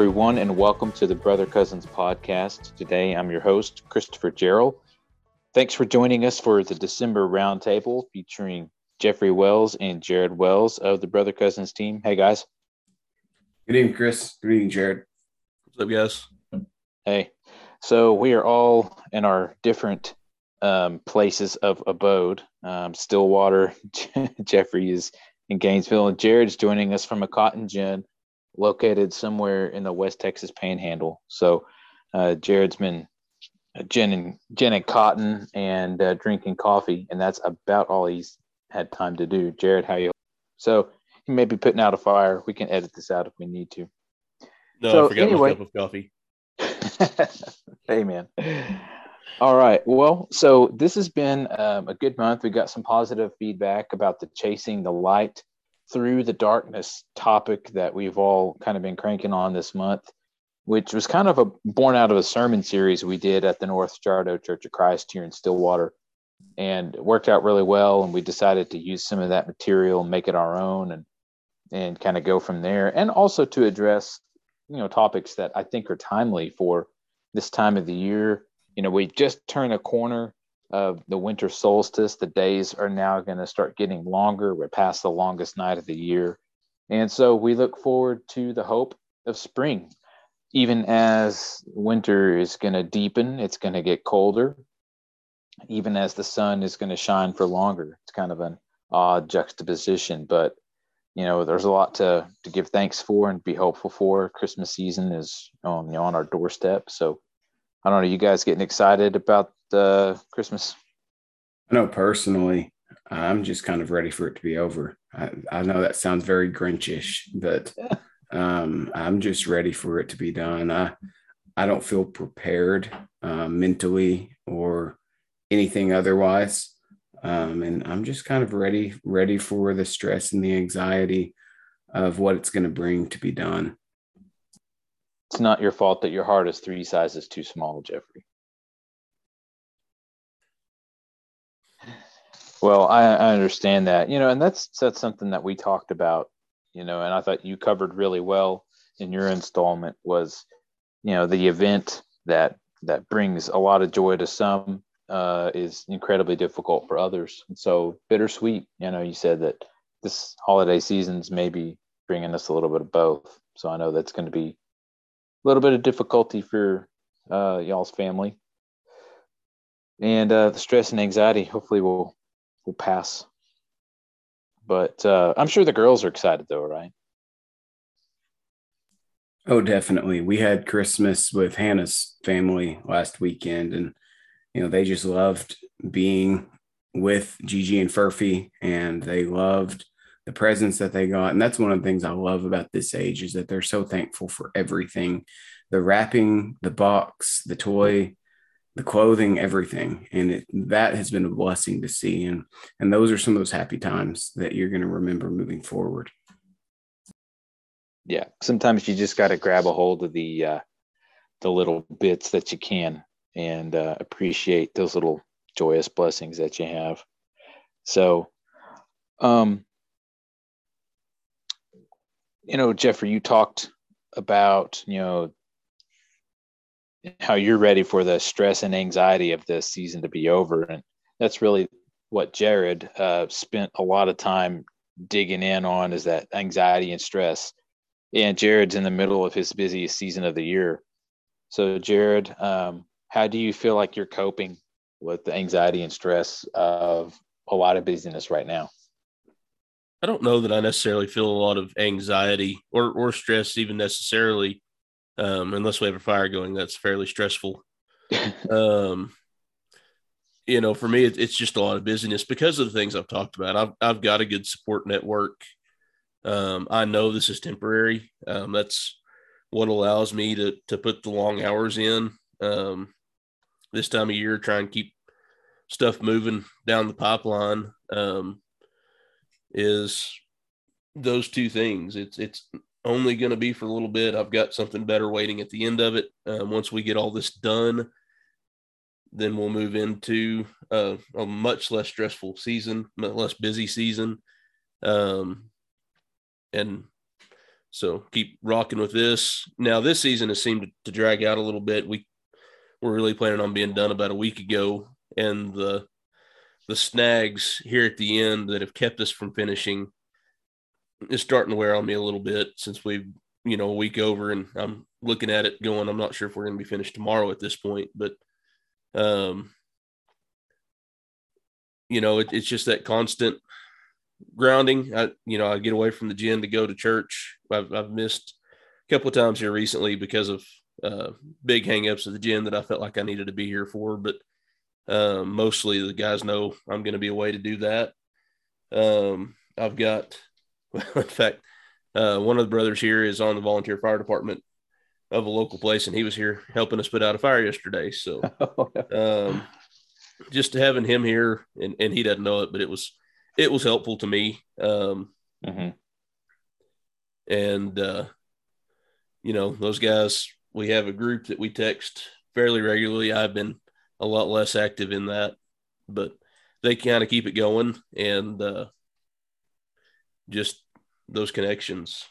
everyone, and welcome to the Brother Cousins podcast. Today, I'm your host, Christopher Gerald. Thanks for joining us for the December roundtable featuring Jeffrey Wells and Jared Wells of the Brother Cousins team. Hey, guys. Good evening, Chris. Good evening, Jared. What's up, guys? Hey. So, we are all in our different um, places of abode. Um, Stillwater, Jeffrey is in Gainesville, and Jared's joining us from a cotton gin located somewhere in the West Texas Panhandle. So uh, Jared's been gin and gin and cotton and uh, drinking coffee, and that's about all he's had time to do. Jared, how you? So he may be putting out a fire. We can edit this out if we need to. No, so, I forgot anyway, my cup of coffee. hey, man. All right. Well, so this has been um, a good month. We got some positive feedback about the chasing the light through the darkness topic that we've all kind of been cranking on this month, which was kind of a born out of a sermon series we did at the North Jardo Church of Christ here in Stillwater, and worked out really well. And we decided to use some of that material and make it our own, and and kind of go from there, and also to address you know topics that I think are timely for this time of the year. You know, we just turned a corner of the winter solstice. The days are now going to start getting longer. We're past the longest night of the year. And so we look forward to the hope of spring. Even as winter is going to deepen, it's going to get colder. Even as the sun is going to shine for longer. It's kind of an odd juxtaposition, but you know, there's a lot to to give thanks for and be hopeful for. Christmas season is you know, on our doorstep. So I don't know, you guys getting excited about uh, Christmas? I know personally, I'm just kind of ready for it to be over. I, I know that sounds very Grinchish, but um, I'm just ready for it to be done. I I don't feel prepared uh, mentally or anything otherwise, um, and I'm just kind of ready ready for the stress and the anxiety of what it's going to bring to be done. It's not your fault that your heart is three sizes too small, Jeffrey. Well, I, I understand that, you know, and that's that's something that we talked about, you know, and I thought you covered really well in your installment was, you know, the event that that brings a lot of joy to some uh, is incredibly difficult for others. And so bittersweet, you know, you said that this holiday season's maybe bringing us a little bit of both. So I know that's going to be a little bit of difficulty for uh, y'all's family. And uh, the stress and anxiety hopefully will will pass. But uh, I'm sure the girls are excited though, right? Oh, definitely. We had Christmas with Hannah's family last weekend, and you know they just loved being with Gigi and Furphy, and they loved the presents that they got. And that's one of the things I love about this age is that they're so thankful for everything the wrapping, the box, the toy, the clothing, everything. And it, that has been a blessing to see. And, and those are some of those happy times that you're going to remember moving forward. Yeah. Sometimes you just got to grab a hold of the, uh, the little bits that you can and uh, appreciate those little joyous blessings that you have. So, um, you know, Jeffrey, you talked about, you know, how you're ready for the stress and anxiety of this season to be over. And that's really what Jared uh, spent a lot of time digging in on is that anxiety and stress. And Jared's in the middle of his busiest season of the year. So, Jared, um, how do you feel like you're coping with the anxiety and stress of a lot of busyness right now? I don't know that I necessarily feel a lot of anxiety or, or stress, even necessarily, um, unless we have a fire going. That's fairly stressful. um, you know, for me, it, it's just a lot of busyness because of the things I've talked about. I've I've got a good support network. Um, I know this is temporary. Um, that's what allows me to to put the long hours in um, this time of year, try and keep stuff moving down the pipeline. Um, is those two things. It's it's only going to be for a little bit. I've got something better waiting at the end of it. Um, once we get all this done, then we'll move into uh, a much less stressful season, less busy season, um, and So keep rocking with this. Now this season has seemed to drag out a little bit. We were really planning on being done about a week ago, and the the snags here at the end that have kept us from finishing is starting to wear on me a little bit since we've you know a week over and I'm looking at it going I'm not sure if we're going to be finished tomorrow at this point but um you know it, it's just that constant grounding I you know I get away from the gym to go to church I've, I've missed a couple of times here recently because of uh, big hangups at the gym that I felt like I needed to be here for but um, mostly the guys know I'm going to be away to do that. Um, I've got, in fact, uh, one of the brothers here is on the volunteer fire department of a local place, and he was here helping us put out a fire yesterday. So, um, just having him here, and, and he doesn't know it, but it was it was helpful to me. Um, mm-hmm. And uh, you know, those guys, we have a group that we text fairly regularly. I've been a lot less active in that, but they kind of keep it going and uh, just those connections.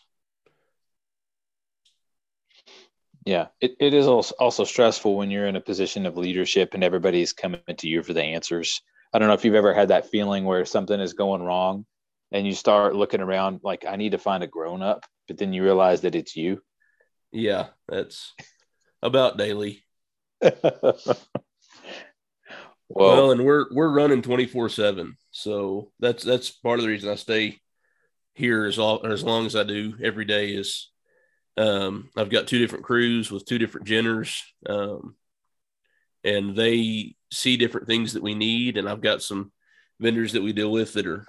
Yeah, it, it is also stressful when you're in a position of leadership and everybody's coming to you for the answers. I don't know if you've ever had that feeling where something is going wrong and you start looking around like, I need to find a grown up, but then you realize that it's you. Yeah, that's about daily. Well, well, and we're we're running twenty four seven, so that's that's part of the reason I stay here as all as long as I do every day is um, I've got two different crews with two different genders, um, and they see different things that we need, and I've got some vendors that we deal with that are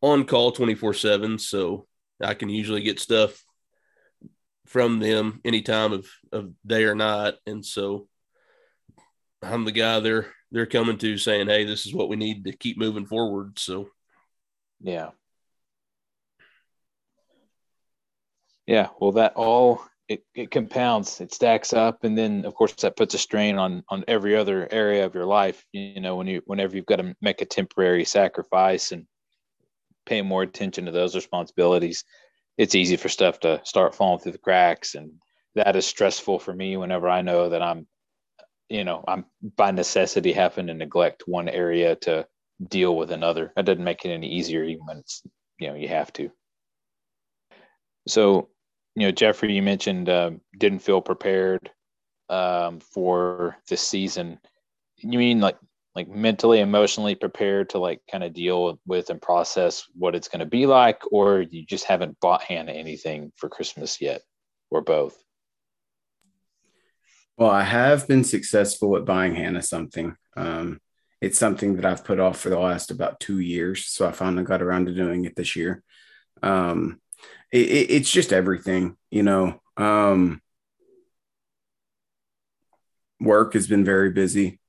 on call twenty four seven, so I can usually get stuff from them any time of, of day or night, and so I'm the guy they're they're coming to saying, "Hey, this is what we need to keep moving forward." So, yeah, yeah. Well, that all it, it compounds, it stacks up, and then of course that puts a strain on on every other area of your life. You know, when you whenever you've got to make a temporary sacrifice and pay more attention to those responsibilities, it's easy for stuff to start falling through the cracks, and that is stressful for me whenever I know that I'm you know, I'm by necessity having to neglect one area to deal with another. That doesn't make it any easier, even when it's, you know, you have to. So, you know, Jeffrey, you mentioned uh, didn't feel prepared um, for this season. You mean like like mentally, emotionally prepared to like kind of deal with and process what it's going to be like, or you just haven't bought Hannah anything for Christmas yet, or both? Well, I have been successful at buying Hannah something. Um, it's something that I've put off for the last about two years. So I finally got around to doing it this year. Um, it, it, it's just everything, you know. Um, work has been very busy.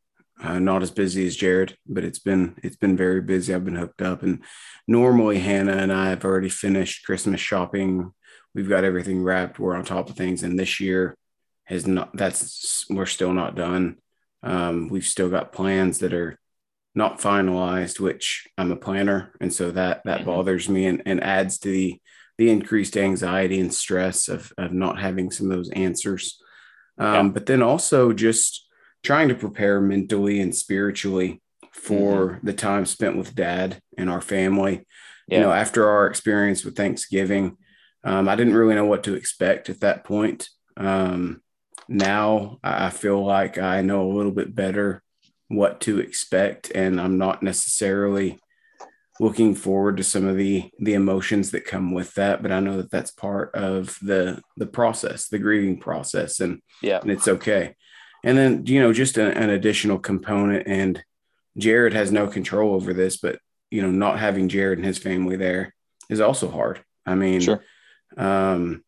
Uh, not as busy as Jared, but it's been it's been very busy. I've been hooked up, and normally Hannah and I have already finished Christmas shopping. We've got everything wrapped. We're on top of things, and this year is not that's we're still not done. Um, we've still got plans that are not finalized, which I'm a planner, and so that that mm-hmm. bothers me and, and adds to the the increased anxiety and stress of of not having some of those answers. Um, yeah. But then also just trying to prepare mentally and spiritually for mm-hmm. the time spent with dad and our family. Yeah. You know, after our experience with Thanksgiving, um, I didn't really know what to expect at that point. Um, now I feel like I know a little bit better what to expect, and I'm not necessarily looking forward to some of the the emotions that come with that but i know that that's part of the the process the grieving process and yeah. and it's okay. And then you know just a, an additional component and jared has no control over this but you know not having jared and his family there is also hard. I mean sure. um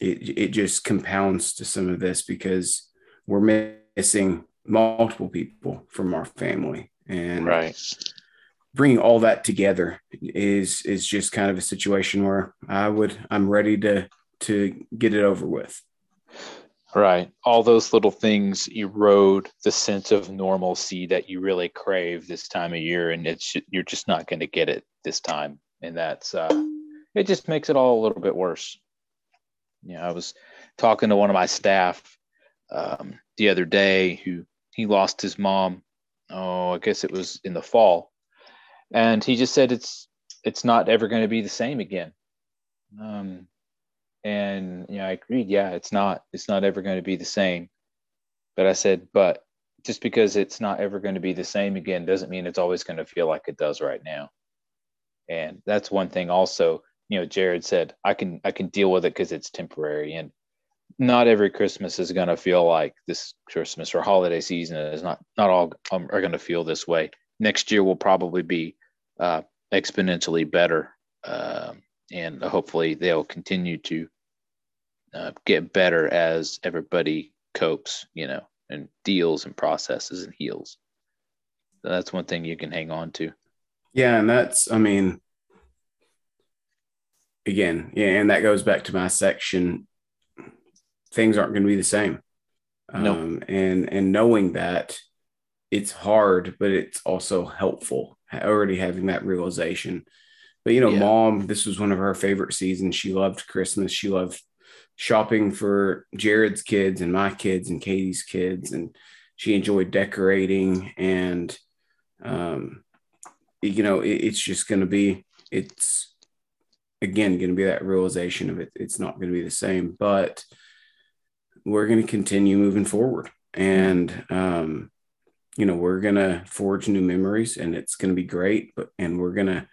it, it just compounds to some of this because we're missing multiple people from our family and right bringing all that together is is just kind of a situation where i would i'm ready to to get it over with. Right. All those little things erode the sense of normalcy that you really crave this time of year and it's you're just not going to get it this time. And that's uh it just makes it all a little bit worse. You know, I was talking to one of my staff um, the other day who he lost his mom. Oh, I guess it was in the fall, and he just said it's it's not ever going to be the same again. Um, and you know, I agreed. Yeah, it's not. It's not ever going to be the same. But I said, but just because it's not ever going to be the same again doesn't mean it's always going to feel like it does right now. And that's one thing. Also, you know, Jared said, I can I can deal with it because it's temporary, and not every Christmas is going to feel like this Christmas or holiday season is not not all um, are going to feel this way. Next year will probably be uh, exponentially better, uh, and hopefully they'll continue to uh, get better as everybody copes, you know, and deals and processes and heals. So that's one thing you can hang on to. Yeah, and that's I mean, again, yeah, and that goes back to my section things aren't going to be the same. No. Um, and and knowing that it's hard, but it's also helpful. Already having that realization. But you know, yeah. mom, this was one of her favorite seasons. She loved Christmas. She loved shopping for Jared's kids and my kids and Katie's kids, and she enjoyed decorating. And um, you know, it, it's just going to be it's again going to be that realization of it. It's not going to be the same, but we're going to continue moving forward and um, you know we're going to forge new memories and it's going to be great but and we're going to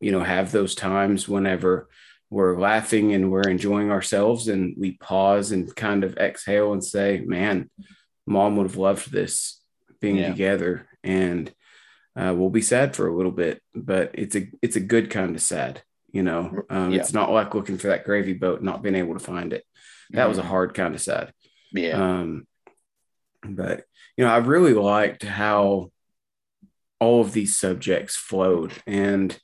you know have those times whenever we're laughing and we're enjoying ourselves and we pause and kind of exhale and say man mom would have loved this being yeah. together and uh, we'll be sad for a little bit but it's a it's a good kind of sad you know um, yeah. it's not like looking for that gravy boat not being able to find it that mm-hmm. was a mm-hmm. hard kind of sad. Yeah. Um, but you know, I really liked how all of these subjects flowed. And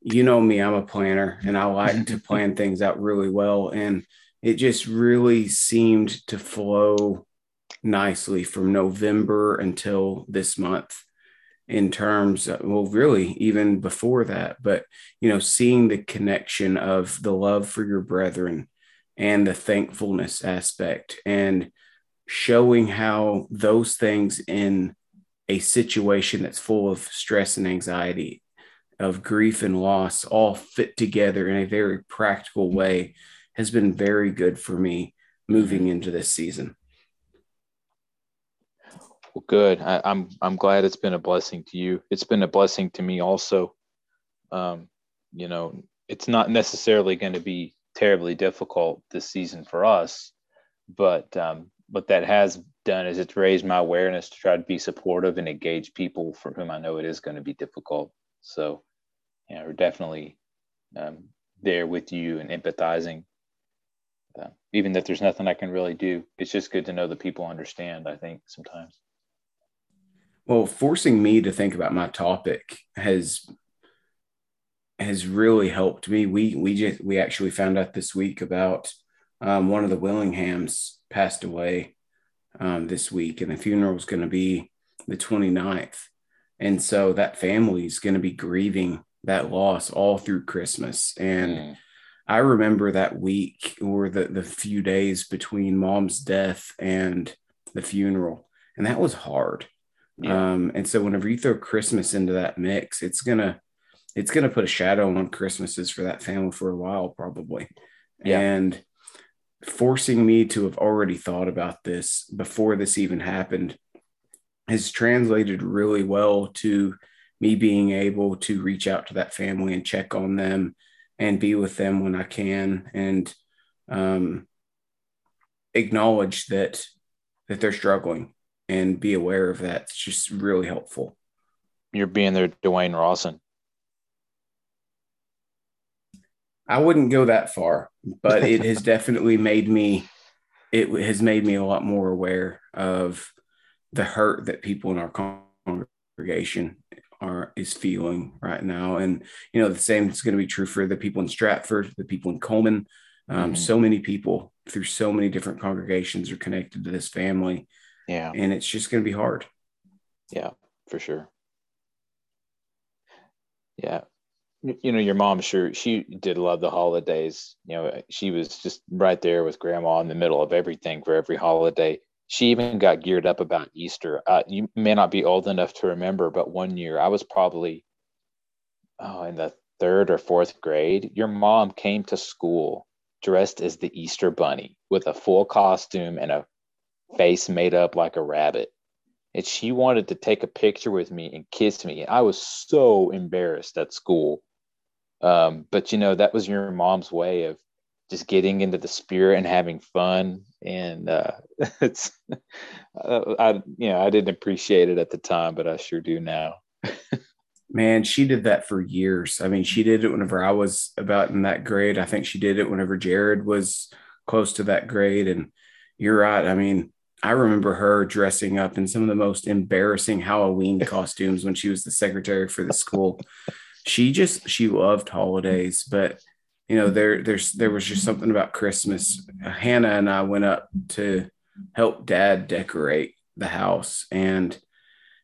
you know me, I'm a planner and I like to plan things out really well. And it just really seemed to flow nicely from November until this month in terms of, well really even before that but you know seeing the connection of the love for your brethren and the thankfulness aspect and showing how those things in a situation that's full of stress and anxiety of grief and loss all fit together in a very practical way has been very good for me moving into this season. Well good. I, am I'm, I'm glad it's been a blessing to you. It's been a blessing to me also. Um, you know it's not necessarily going to be terribly difficult this season for us. But um, what that has done is it's raised my awareness to try to be supportive and engage people for whom I know it is going to be difficult. So, yeah, we're definitely um, there with you and empathizing. Uh, even that there's nothing I can really do, it's just good to know that people understand. I think sometimes. Well, forcing me to think about my topic has has really helped me. We we just we actually found out this week about um, one of the Willinghams passed away um, this week, and the funeral is going to be the 29th. And so that family is going to be grieving that loss all through Christmas. And mm. I remember that week or the, the few days between mom's death and the funeral, and that was hard. Yeah. Um, and so whenever you throw Christmas into that mix, it's gonna it's going to put a shadow on Christmases for that family for a while, probably. Yeah. And forcing me to have already thought about this before this even happened has translated really well to me being able to reach out to that family and check on them and be with them when I can and um, acknowledge that that they're struggling and be aware of that. It's just really helpful. You're being there, Dwayne Rawson. I wouldn't go that far, but it has definitely made me it has made me a lot more aware of the hurt that people in our congregation are is feeling right now. And you know, the same is going to be true for the people in Stratford, the people in Coleman. Um, mm-hmm. So many people through so many different congregations are connected to this family. Yeah. And it's just going to be hard. Yeah, for sure. Yeah you know, your mom sure she did love the holidays. You know, she was just right there with grandma in the middle of everything for every holiday. She even got geared up about Easter. Uh, you may not be old enough to remember, but one year I was probably oh in the third or fourth grade. Your mom came to school dressed as the Easter bunny with a full costume and a face made up like a rabbit and she wanted to take a picture with me and kiss me. I was so embarrassed at school. Um, but you know, that was your mom's way of just getting into the spirit and having fun. And uh, it's, uh, I, you know, I didn't appreciate it at the time, but I sure do now. Man, she did that for years. I mean, she did it whenever I was about in that grade. I think she did it whenever Jared was close to that grade. And you're right. I mean, I remember her dressing up in some of the most embarrassing Halloween costumes when she was the secretary for the school. She just she loved holidays, but you know there there's there was just something about Christmas. Hannah and I went up to help Dad decorate the house, and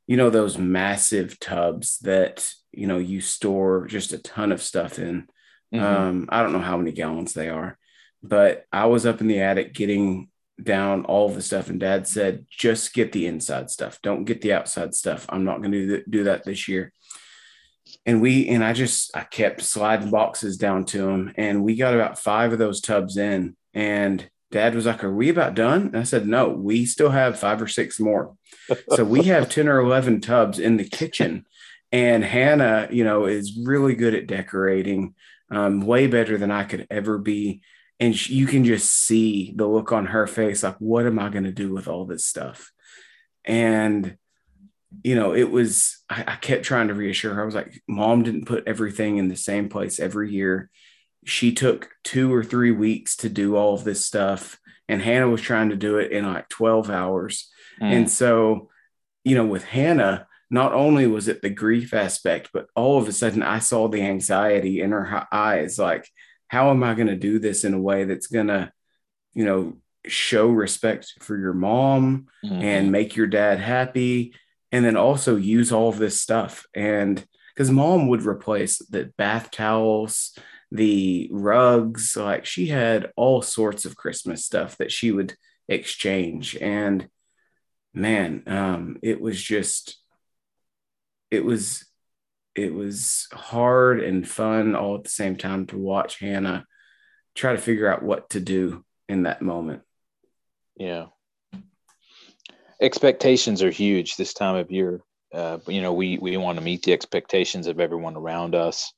you know those massive tubs that you know you store just a ton of stuff in. Mm-hmm. Um, I don't know how many gallons they are, but I was up in the attic getting down all the stuff and dad said just get the inside stuff don't get the outside stuff i'm not going to do that this year and we and i just i kept sliding boxes down to him and we got about five of those tubs in. And dad was like are we about done? And i said no we still have five or six more. So we have 10 or 11 tubs in the kitchen. And hannah you know is really good at decorating um, way better than i could ever be. And she, you can just see the look on her face like what am i going to do with all this stuff? And you know it was I, I, kept trying to reassure her i was like mom didn't put everything in the same place every year she took two or three weeks to do all of this stuff and hannah was trying to do it in like 12 hours mm. and so you know with hannah not only was it the grief aspect but all of a sudden i saw the anxiety in her eyes like how am I going to do this in a way that's going to, you know, show respect for your mom mm-hmm. and make your dad happy and then also use all of this stuff and because mom would replace the bath towels the rugs like she had all sorts of christmas stuff that she would exchange and man um it was just it was it was hard and fun all at the same time to watch Hannah try to figure out what to do in that moment. Yeah. Expectations are huge this time of year. Uh, you know, we we want to meet the expectations of everyone around us,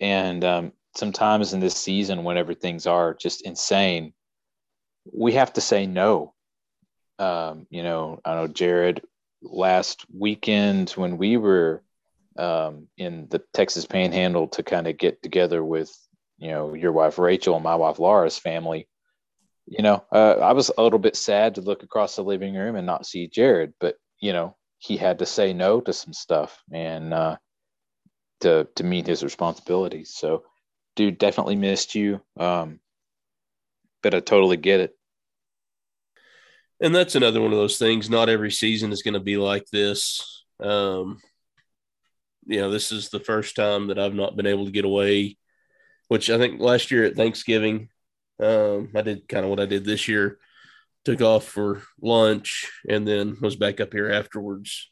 and um, sometimes in this season, whenever things are just insane, we have to say no. Um, you know, I know Jared last weekend when we were um, in the Texas Panhandle to kind of get together with you know your wife Rachel and my wife Laura's family. You know, uh, I was a little bit sad to look across the living room and not see Jared, but you know he had to say no to some stuff and uh, to to meet his responsibilities. So, dude, definitely missed you, um, but I totally get it. And that's another one of those things. Not every season is going to be like this. Um, you know, this is the first time that I've not been able to get away, which I think last year at Thanksgiving, um, I did kind of what I did this year, took off for lunch and then was back up here afterwards.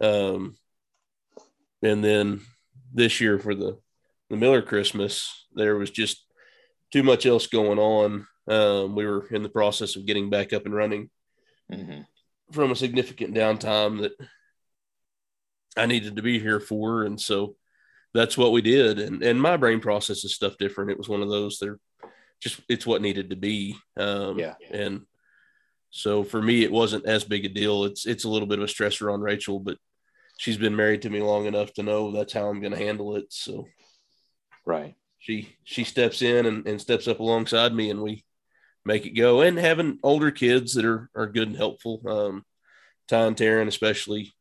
Um, and then this year for the, the Miller Christmas, there was just too much else going on. Um, we were in the process of getting back up and running mm-hmm. from a significant downtime that I needed to be here for. And so that's what we did. And and my brain processes stuff different. It was one of those that just it's what needed to be. Um, yeah. And so for me, it wasn't as big a deal. It's it's a little bit of a stressor on Rachel, but she's been married to me long enough to know that's how I'm going to handle it. So, right. She she steps in and, and steps up alongside me, and we make it go. And having older kids that are are good and helpful. Um, Ty and Taryn, especially,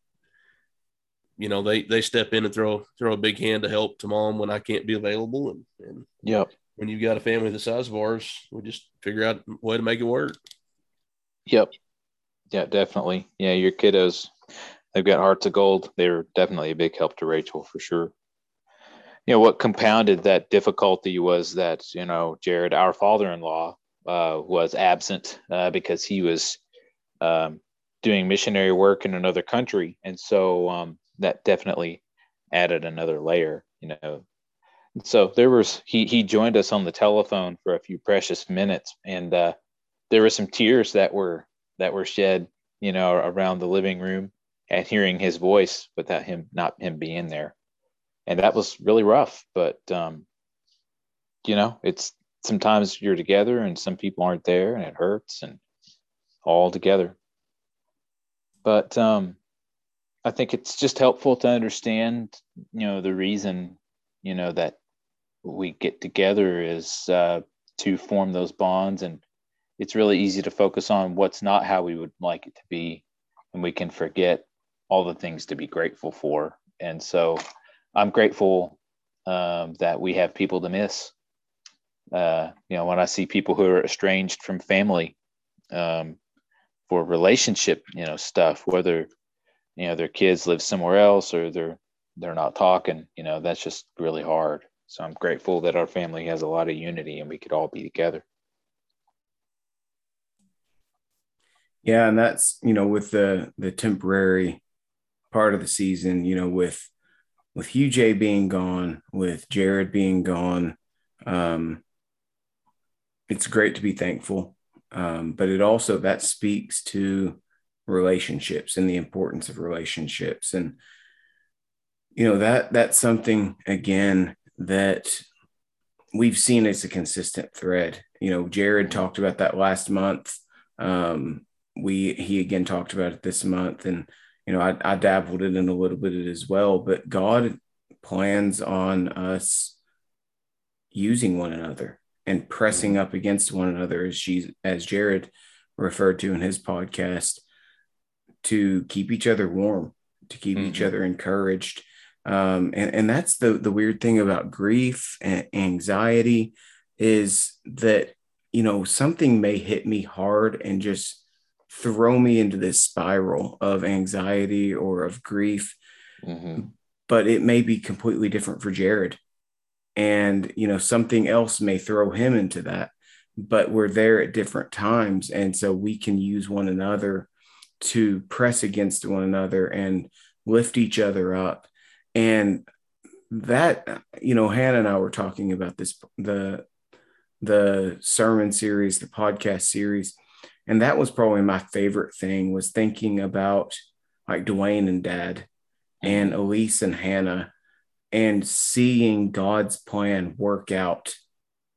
you know they they step in and throw throw a big hand to help to mom when I can't be available and and yep when you've got a family the size of ours we just figure out a way to make it work. Yep. Yeah definitely. Yeah your kiddos they've got hearts of gold. They're definitely a big help to Rachel for sure. You know what compounded that difficulty was that you know Jared, our father-in-law, uh, was absent uh, because he was um, doing missionary work in another country, and so um, that definitely added another layer. You know, so there was he he joined us on the telephone for a few precious minutes, and uh, there were some tears that were that were shed, you know, around the living room at hearing his voice without him not him being there and that was really rough. But um, you know, it's sometimes you're together and some people aren't there, and it hurts, and all together. But um, I think it's just helpful to understand, you know, the reason, you know, that we get together is uh, to form those bonds, and it's really easy to focus on what's not how we would like it to be, and we can forget all the things to be grateful for. And so I'm grateful um, that we have people to miss. Uh, you know, when I see people who are estranged from family um, for relationship, you know, stuff, whether you know their kids live somewhere else or they're they're not talking, you know, that's just really hard. So I'm grateful that our family has a lot of unity and we could all be together. Yeah, and that's you know with the the temporary part of the season, you know, with with Hugh J being gone, with Jared being gone, um, it's great to be thankful. Um, but it also that speaks to relationships and the importance of relationships. And you know, that that's something again that we've seen as a consistent thread. You know, Jared talked about that last month. Um, we he again talked about it this month and you know, I, I dabbled in a little bit as well, but God plans on us using one another and pressing up against one another, as she, as Jared referred to in his podcast, to keep each other warm, to keep mm-hmm. each other encouraged. Um, and, and that's the the weird thing about grief and anxiety is that you know something may hit me hard and just throw me into this spiral of anxiety or of grief. Mm-hmm. But it may be completely different for Jared. And, you know, something else may throw him into that. But we're there at different times. And so we can use one another to press against one another and lift each other up. And that, you know, Hannah and I were talking about this, the, the sermon series, the podcast series and that was probably my favorite thing was thinking about like Dwayne and Dad and. Elise and Hannah and seeing God's plan work out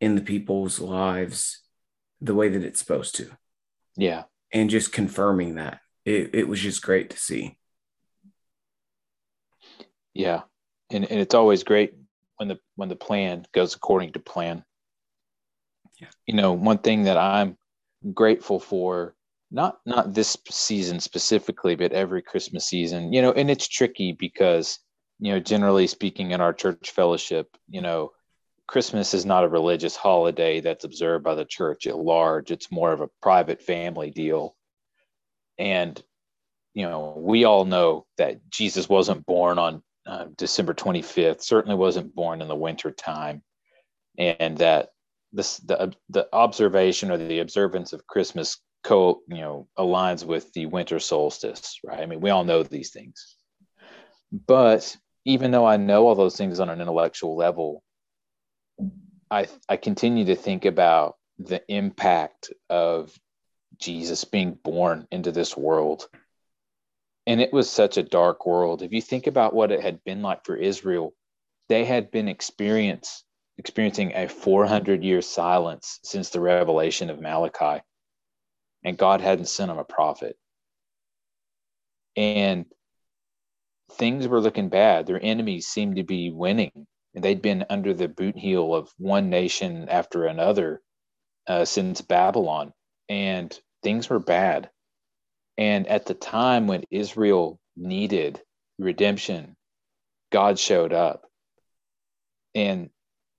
in the people's lives the way that it's supposed to. Yeah. And just confirming that. It, it was just great to see. Yeah. And, and it's always great when the when the plan goes according to plan. Yeah. You know, one thing that I'm grateful for not not this season specifically but every christmas season you know and it's tricky because you know generally speaking in our church fellowship you know christmas is not a religious holiday that's observed by the church at large it's more of a private family deal and you know we all know that jesus wasn't born on uh, december 25th certainly wasn't born in the winter time and that this the the observation or the observance of Christmas co you know aligns with the winter solstice, right? I mean, we all know these things, but even though I know all those things on an intellectual level, I I continue to think about the impact of Jesus being born into this world. And it was such a dark world. If you think about what it had been like for Israel, they had been experienced experiencing a 400 year silence since the revelation of Malachi, and God hadn't sent them a prophet. And things were looking bad. Their enemies seemed to be winning, and they'd been under the boot heel of one nation after another uh, since Babylon, and things were bad. And at the time when Israel needed redemption, God showed up. And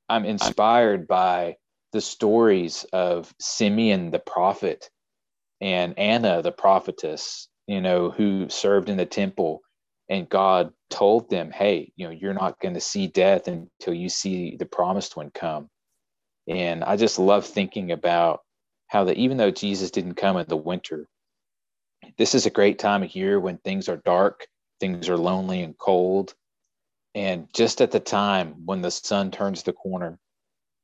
I'm inspired by the stories of Simeon the prophet and Anna the prophetess, you know, who served in the temple and God told them, "Hey, you know, you're not going to see death until you see the promised one come." And I just love thinking about how that even though Jesus didn't come in the winter, this is a great time of year when things are dark, things are lonely and cold. And just at the time when the sun turns the corner,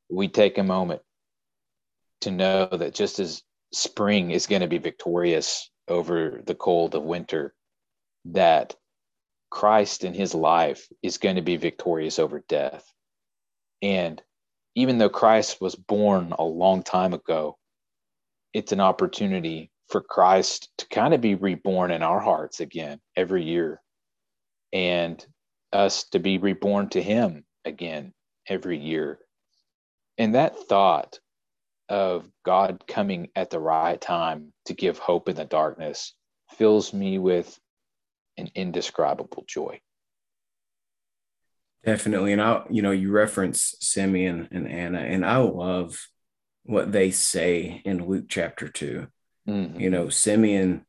we take a moment to know that just as spring is going to be victorious over the cold of winter, that Christ in his life is going to be victorious over death. And even though Christ was born a long time ago, it's an opportunity for Christ to kind of be reborn in our hearts again every year and us to be reborn to Him again every year. And that thought of God coming at the right time to give hope in the darkness fills me with an indescribable joy. Definitely. And I, you know, you reference Simeon and Anna, and I love what they say in Luke chapter 2 mm-hmm. You know, Simeon,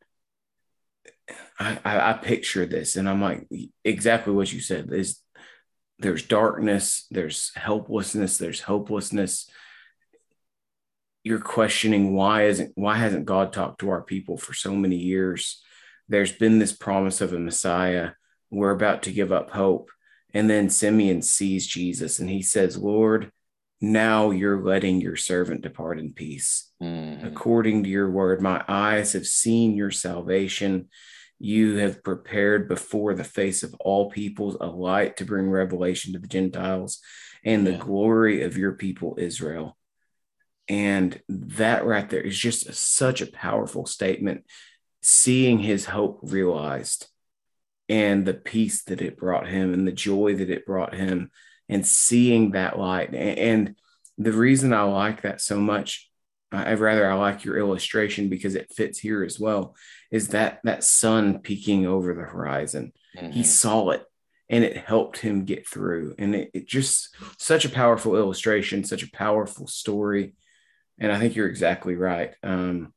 I, I, I picture this and I'm like, exactly what you said is there's darkness, there's helplessness, there's hopelessness. You're questioning why isn't why hasn't God talked to our people for so many years? There's been this promise of a Messiah. We're about to give up hope. And then Simeon sees Jesus and he says, Lord, now you're letting your servant depart in peace. Mm. According to your word, my eyes have seen your salvation. You have prepared before the face of all peoples a light to bring revelation to the Gentiles and yeah. the glory of your people, Israel. And that right there is just a, such a powerful statement. Seeing his hope realized and the peace that it brought him and the joy that it brought him and seeing that light. And the reason I like that so much, I rather I like your illustration because it fits here as well, is that that sun peeking over the horizon. Mm-hmm. He saw it and it helped him get through. And it, it just such a powerful illustration, such a powerful story. And I think you're exactly right. Um,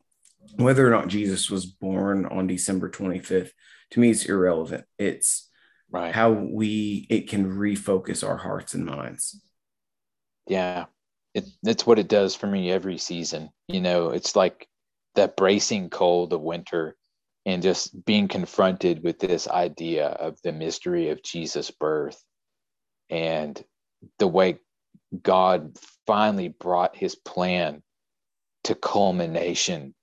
whether or not Jesus was born on December 25th, to me, it's irrelevant. It's right. how we it can refocus our hearts and minds. Yeah. It, it's what it does for me every season you know it's like that bracing cold of winter and just being confronted with this idea of the mystery of jesus birth and the way god finally brought his plan to culmination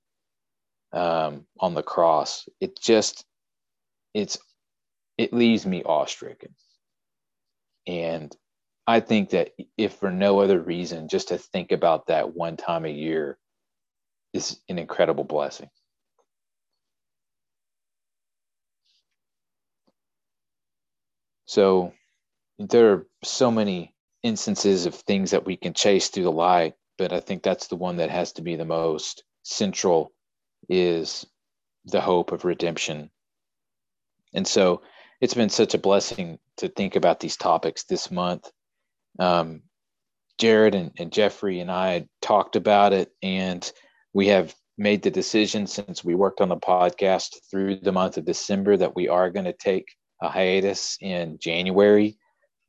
um, on the cross. It just it's it leaves me awestricken. And I think that if for no other reason, just to think about that one time a year is an incredible blessing. So there are so many instances of things that we can chase through the light, but I think that's the one that has to be the most central is the hope of redemption. And so it's been such a blessing to think about these topics this month. Um, Jared and, and Jeffrey and I talked about it, and we have made the decision since we worked on the podcast through the month of December that we are going to take a hiatus in January.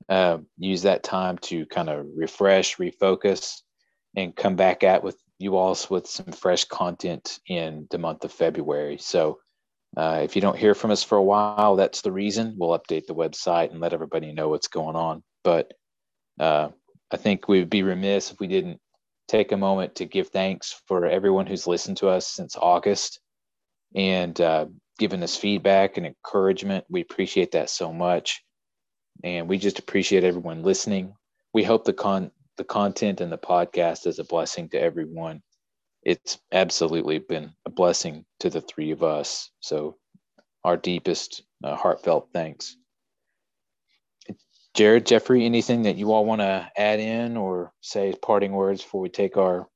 Uh, use that time to kind of refresh, refocus, and come back at with you all with some fresh content in the month of February. So uh, if you don't hear from us for a while, that's the reason. We'll update the website and let everybody know what's going on. But uh, I think we would be remiss if we didn't take a moment to give thanks for everyone who's listened to us since August and uh, given us feedback and encouragement. We appreciate that so much. And we just appreciate everyone listening. We hope the con the content and the podcast is a blessing to everyone it's absolutely been a blessing to the three of us. So, our deepest, uh, heartfelt thanks. Jared, Jeffrey, anything that you all want to add in or say parting words before we take our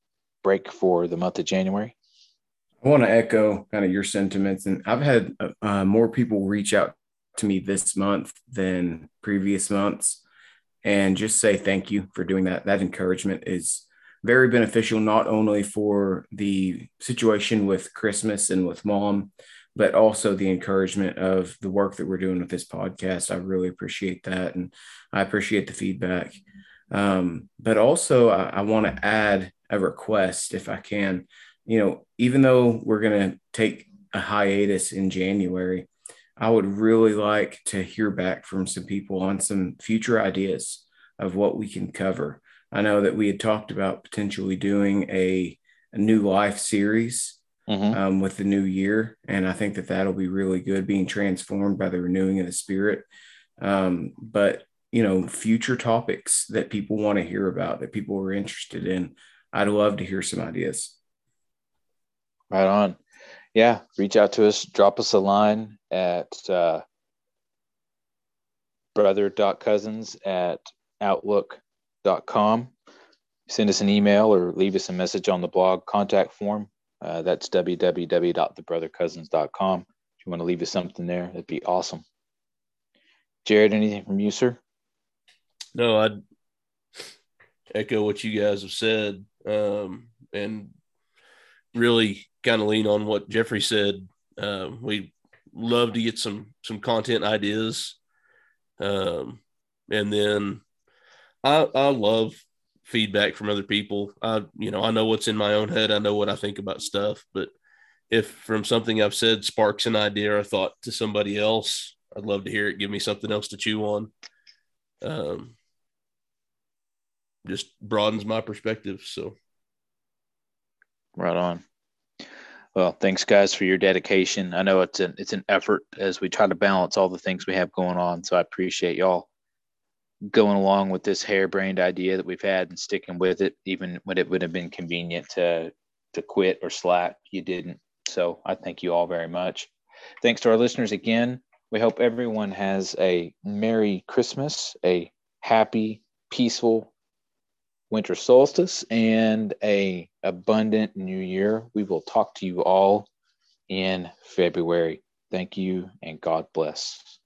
break for the month of January? I want to echo kind of your sentiments, and I've had uh, uh more people reach out to me this month than previous months, and just say thank you for doing that. That encouragement is very beneficial not only for the situation with Christmas and with mom, but also the encouragement of the work that we're doing with this podcast. I really appreciate that. And I appreciate the feedback. Um, but also, I, I want to add a request if I can. You know, even though we're going to take a hiatus in January, I would really like to hear back from some people on some future ideas of what we can cover. I know that we had talked about potentially doing a, a new life series mm-hmm. um, with the new year. And I think that that'll be really good, being transformed by the renewing of the spirit. Um, but, you know, future topics that people want to hear about, that people are interested in, I'd love to hear some ideas. Right on. Yeah. Reach out to us, drop us a line at uh, brother.cousins at outlook.com. Send us an email or leave us a message on the blog contact form. Uh, that's www.thebrothercousins.com. If you want to leave us something there, that'd be awesome. Jared, anything from you, sir? No, I'd echo what you guys have said um, and really kind of lean on what Jeffrey said. Uh, we love to get some some content ideas, um, and then I I love feedback from other people. I, you know, I know what's in my own head. I know what I think about stuff. But if from something I've said sparks an idea or thought to somebody else, I'd love to hear it. Give me something else to chew on. Um, just broadens my perspective. So, right on. Well, thanks guys for your dedication. I know it's an it's an effort as we try to balance all the things we have going on. So I appreciate y'all going along with this harebrained idea that we've had and sticking with it, even when it would have been convenient to to quit or slack, you didn't. So I thank you all very much. Thanks to our listeners again. We hope everyone has a Merry Christmas, a happy, peaceful winter solstice, and a abundant new year. We will talk to you all in February. Thank you and God bless.